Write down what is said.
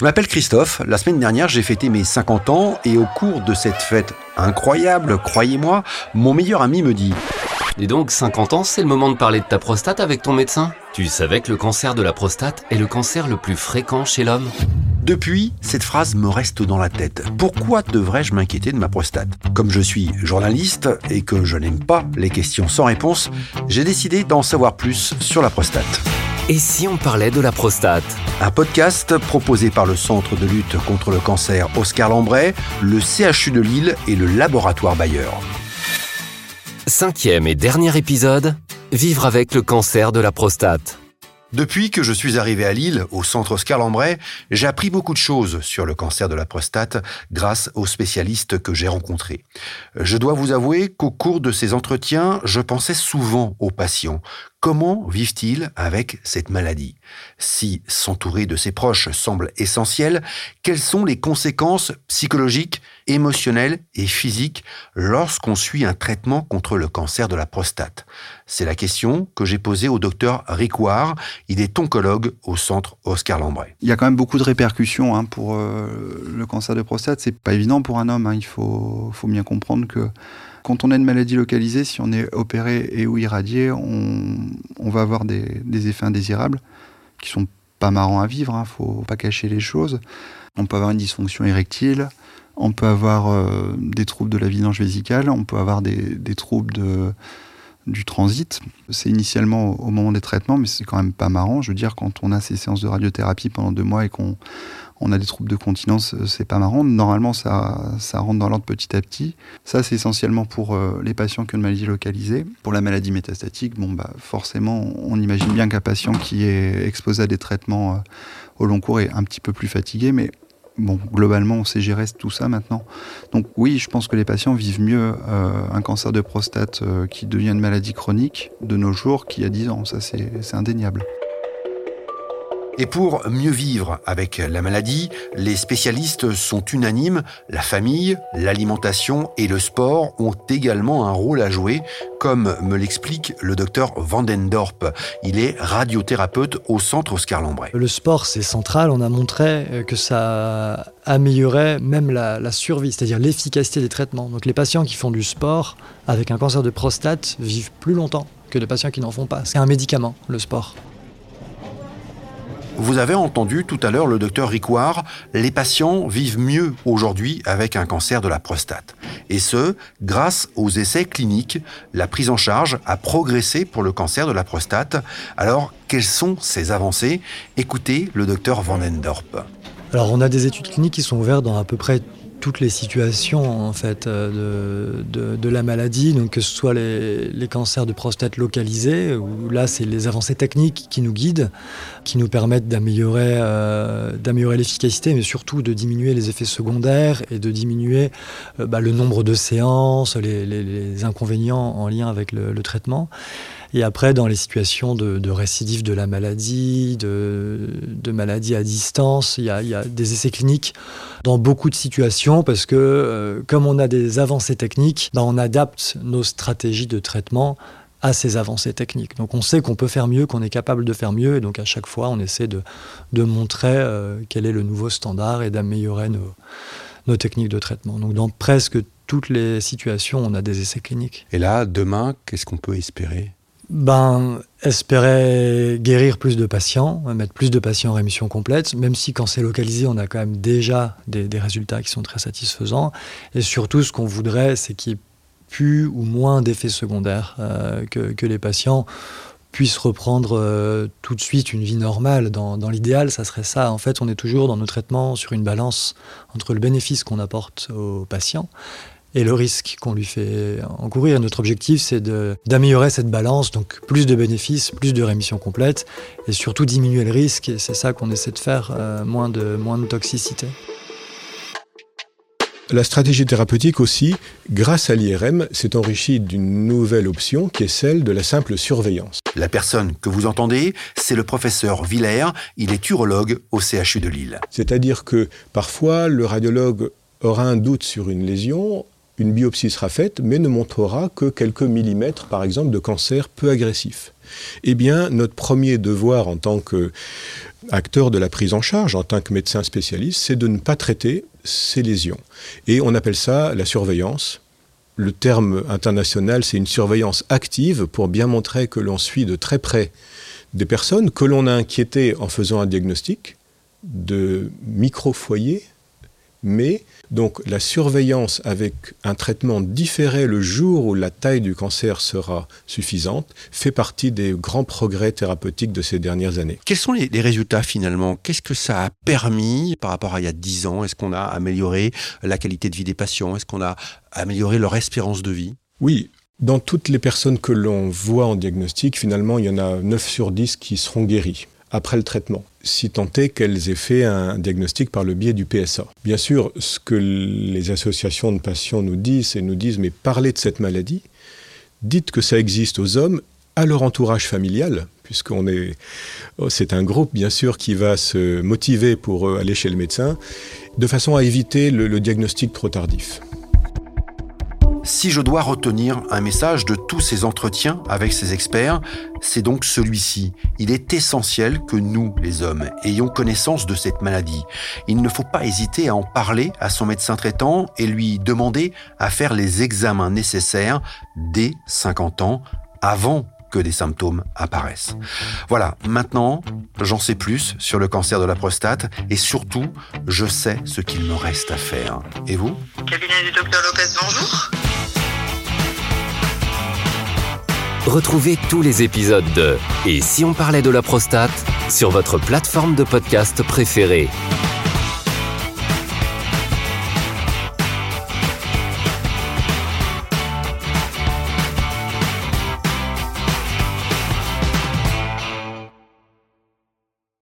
Je m'appelle Christophe. La semaine dernière, j'ai fêté mes 50 ans et au cours de cette fête incroyable, croyez-moi, mon meilleur ami me dit Et donc, 50 ans, c'est le moment de parler de ta prostate avec ton médecin? Tu savais que le cancer de la prostate est le cancer le plus fréquent chez l'homme? Depuis, cette phrase me reste dans la tête. Pourquoi devrais-je m'inquiéter de ma prostate? Comme je suis journaliste et que je n'aime pas les questions sans réponse, j'ai décidé d'en savoir plus sur la prostate. Et si on parlait de la prostate Un podcast proposé par le Centre de lutte contre le cancer Oscar Lambray, le CHU de Lille et le laboratoire Bayer. Cinquième et dernier épisode, vivre avec le cancer de la prostate. Depuis que je suis arrivé à Lille, au centre Oscar Lambray, j'ai appris beaucoup de choses sur le cancer de la prostate grâce aux spécialistes que j'ai rencontrés. Je dois vous avouer qu'au cours de ces entretiens, je pensais souvent aux patients. Comment vivent-ils avec cette maladie? Si s'entourer de ses proches semble essentiel, quelles sont les conséquences psychologiques, émotionnelles et physiques lorsqu'on suit un traitement contre le cancer de la prostate? C'est la question que j'ai posée au docteur Ricouard. Il est oncologue au centre Oscar Lambray. Il y a quand même beaucoup de répercussions hein, pour euh, le cancer de prostate. C'est pas évident pour un homme. Hein. Il faut, faut bien comprendre que quand on a une maladie localisée, si on est opéré et ou irradié, on, va avoir des, effets indésirables qui sont pas marrants à vivre, ne hein, faut pas cacher les choses. On peut avoir une dysfonction érectile, on peut avoir euh, des troubles de la vidange vésicale, on peut avoir des, troubles du transit. C'est initialement au, moment des traitements, mais c'est quand même pas marrant. Je veux dire, quand on a ces séances de radiothérapie pendant deux mois et qu'on on a des troubles de continence, euh, c'est pas marrant. Normalement, ça, ça rentre dans l'ordre petit à petit. Ça, c'est essentiellement pour euh, les patients qui ont une maladie localisée. Pour la maladie métastatique, bon, bah, forcément, on imagine bien qu'un patient qui est exposé à des traitements euh, au long cours est un petit peu plus fatigué, mais bon, globalement, on sait gérer tout ça maintenant. Donc oui, je pense que les patients vivent mieux un cancer de prostate qui devient une maladie chronique de nos jours qu'il y a 10 ans. Ça, c'est indéniable. Et pour mieux vivre avec la maladie, les spécialistes sont unanimes, la famille, l'alimentation et le sport ont également un rôle à jouer, comme me l'explique le docteur Vandendorp. Il est radiothérapeute au centre Oscar Lambray. Le sport, c'est central. On a montré que ça améliorait même la, la survie, c'est-à-dire l'efficacité des traitements. Donc les patients qui font du sport avec un cancer de prostate vivent plus longtemps que les patients qui n'en font pas. C'est un médicament, le sport. Vous avez entendu tout à l'heure le docteur Ricouard, les patients vivent mieux aujourd'hui avec un cancer de la prostate. Et ce, grâce aux essais cliniques, la prise en charge a progressé pour le cancer de la prostate. Alors, quelles sont ces avancées? Écoutez le docteur Vandendorp. Alors, on a des études cliniques qui sont ouvertes dans à peu près toutes les situations en fait euh, de, la maladie, donc que ce soit les, cancers de prostate localisés, où là c'est les avancées techniques qui nous guident, qui nous permettent d'améliorer euh, l'efficacité, mais surtout de diminuer les effets secondaires et de diminuer euh, bah, le nombre de séances, les, inconvénients en lien avec le traitement. Et après, dans les situations de, de récidive de la maladie, de, de maladie à distance, il y, a, des essais cliniques dans beaucoup de situations parce que euh, comme on a des avancées techniques, ben on adapte nos stratégies de traitement à ces avancées techniques. Donc on sait qu'on peut faire mieux, qu'on est capable de faire mieux, et donc à chaque fois on essaie de, montrer euh, quel est le nouveau standard et d'améliorer nos techniques de traitement. Donc dans presque toutes les situations, on a des essais cliniques. Et là, demain, qu'est-ce qu'on peut espérer? Ben, espérer guérir plus de patients, mettre plus de patients en rémission complète, même si quand c'est localisé, on a quand même déjà des, résultats qui sont très satisfaisants. Et surtout, ce qu'on voudrait, c'est qu'il y ait plus ou moins d'effets secondaires, euh, que, les patients puissent reprendre euh, tout de suite une vie normale. Dans l'idéal, ça serait ça. En fait, on est toujours dans nos traitements sur une balance entre le bénéfice qu'on apporte aux patients et le risque qu'on lui fait encourir. Notre objectif, c'est d'améliorer cette balance, donc plus de bénéfices, plus de rémission complète, et surtout diminuer le risque, et c'est ça qu'on essaie de faire, euh, moins, de, moins de toxicité. La stratégie thérapeutique aussi, grâce à l'IRM, s'est enrichie d'une nouvelle option qui est celle de la simple surveillance. La personne que vous entendez, c'est le professeur Villers, il est urologue au CHU de Lille. C'est-à-dire que parfois, le radiologue aura un doute sur une lésion, une biopsie sera faite, mais ne montrera que quelques millimètres, par exemple, de cancer peu agressif. Eh bien, notre premier devoir en tant qu'acteur de la prise en charge, en tant que médecin spécialiste, c'est de ne pas traiter ces lésions. Et on appelle ça la surveillance. Le terme international, c'est une surveillance active pour bien montrer que l'on suit de très près des personnes que l'on a inquiétées en faisant un diagnostic de micro-foyer, mais donc la surveillance avec un traitement différé le jour où la taille du cancer sera suffisante fait partie des grands progrès thérapeutiques de ces dernières années. Quels sont les, résultats finalement? Qu'est-ce que ça a permis par rapport à il y a 10 ans? Est-ce qu'on a amélioré la qualité de vie des patients? Est-ce qu'on a amélioré leur espérance de vie? Oui, dans toutes les personnes que l'on voit en diagnostic, finalement, il y en a 9 sur 10 qui seront guéries après le traitement, si tant est qu'elles aient fait un diagnostic par le biais du PSA. Bien sûr, ce que les associations de patients nous disent, c'est nous disent, mais parlez de cette maladie, dites que ça existe aux hommes, à leur entourage familial, puisqu'on est, oh, c'est un groupe bien sûr qui va se motiver pour euh, aller chez le médecin, de façon à éviter le diagnostic trop tardif. Si je dois retenir un message de tous ces entretiens avec ces experts, c'est donc celui-ci. Il est essentiel que nous, les hommes, ayons connaissance de cette maladie. Il ne faut pas hésiter à en parler à son médecin traitant et lui demander à faire les examens nécessaires dès 50 ans, avant que des symptômes apparaissent. Voilà, maintenant, j'en sais plus sur le cancer de la prostate et surtout, je sais ce qu'il me reste à faire. Et vous? Cabinet du docteur Lopez, bonjour. Retrouvez tous les épisodes de Et si on parlait de la prostate sur votre plateforme de podcast préférée.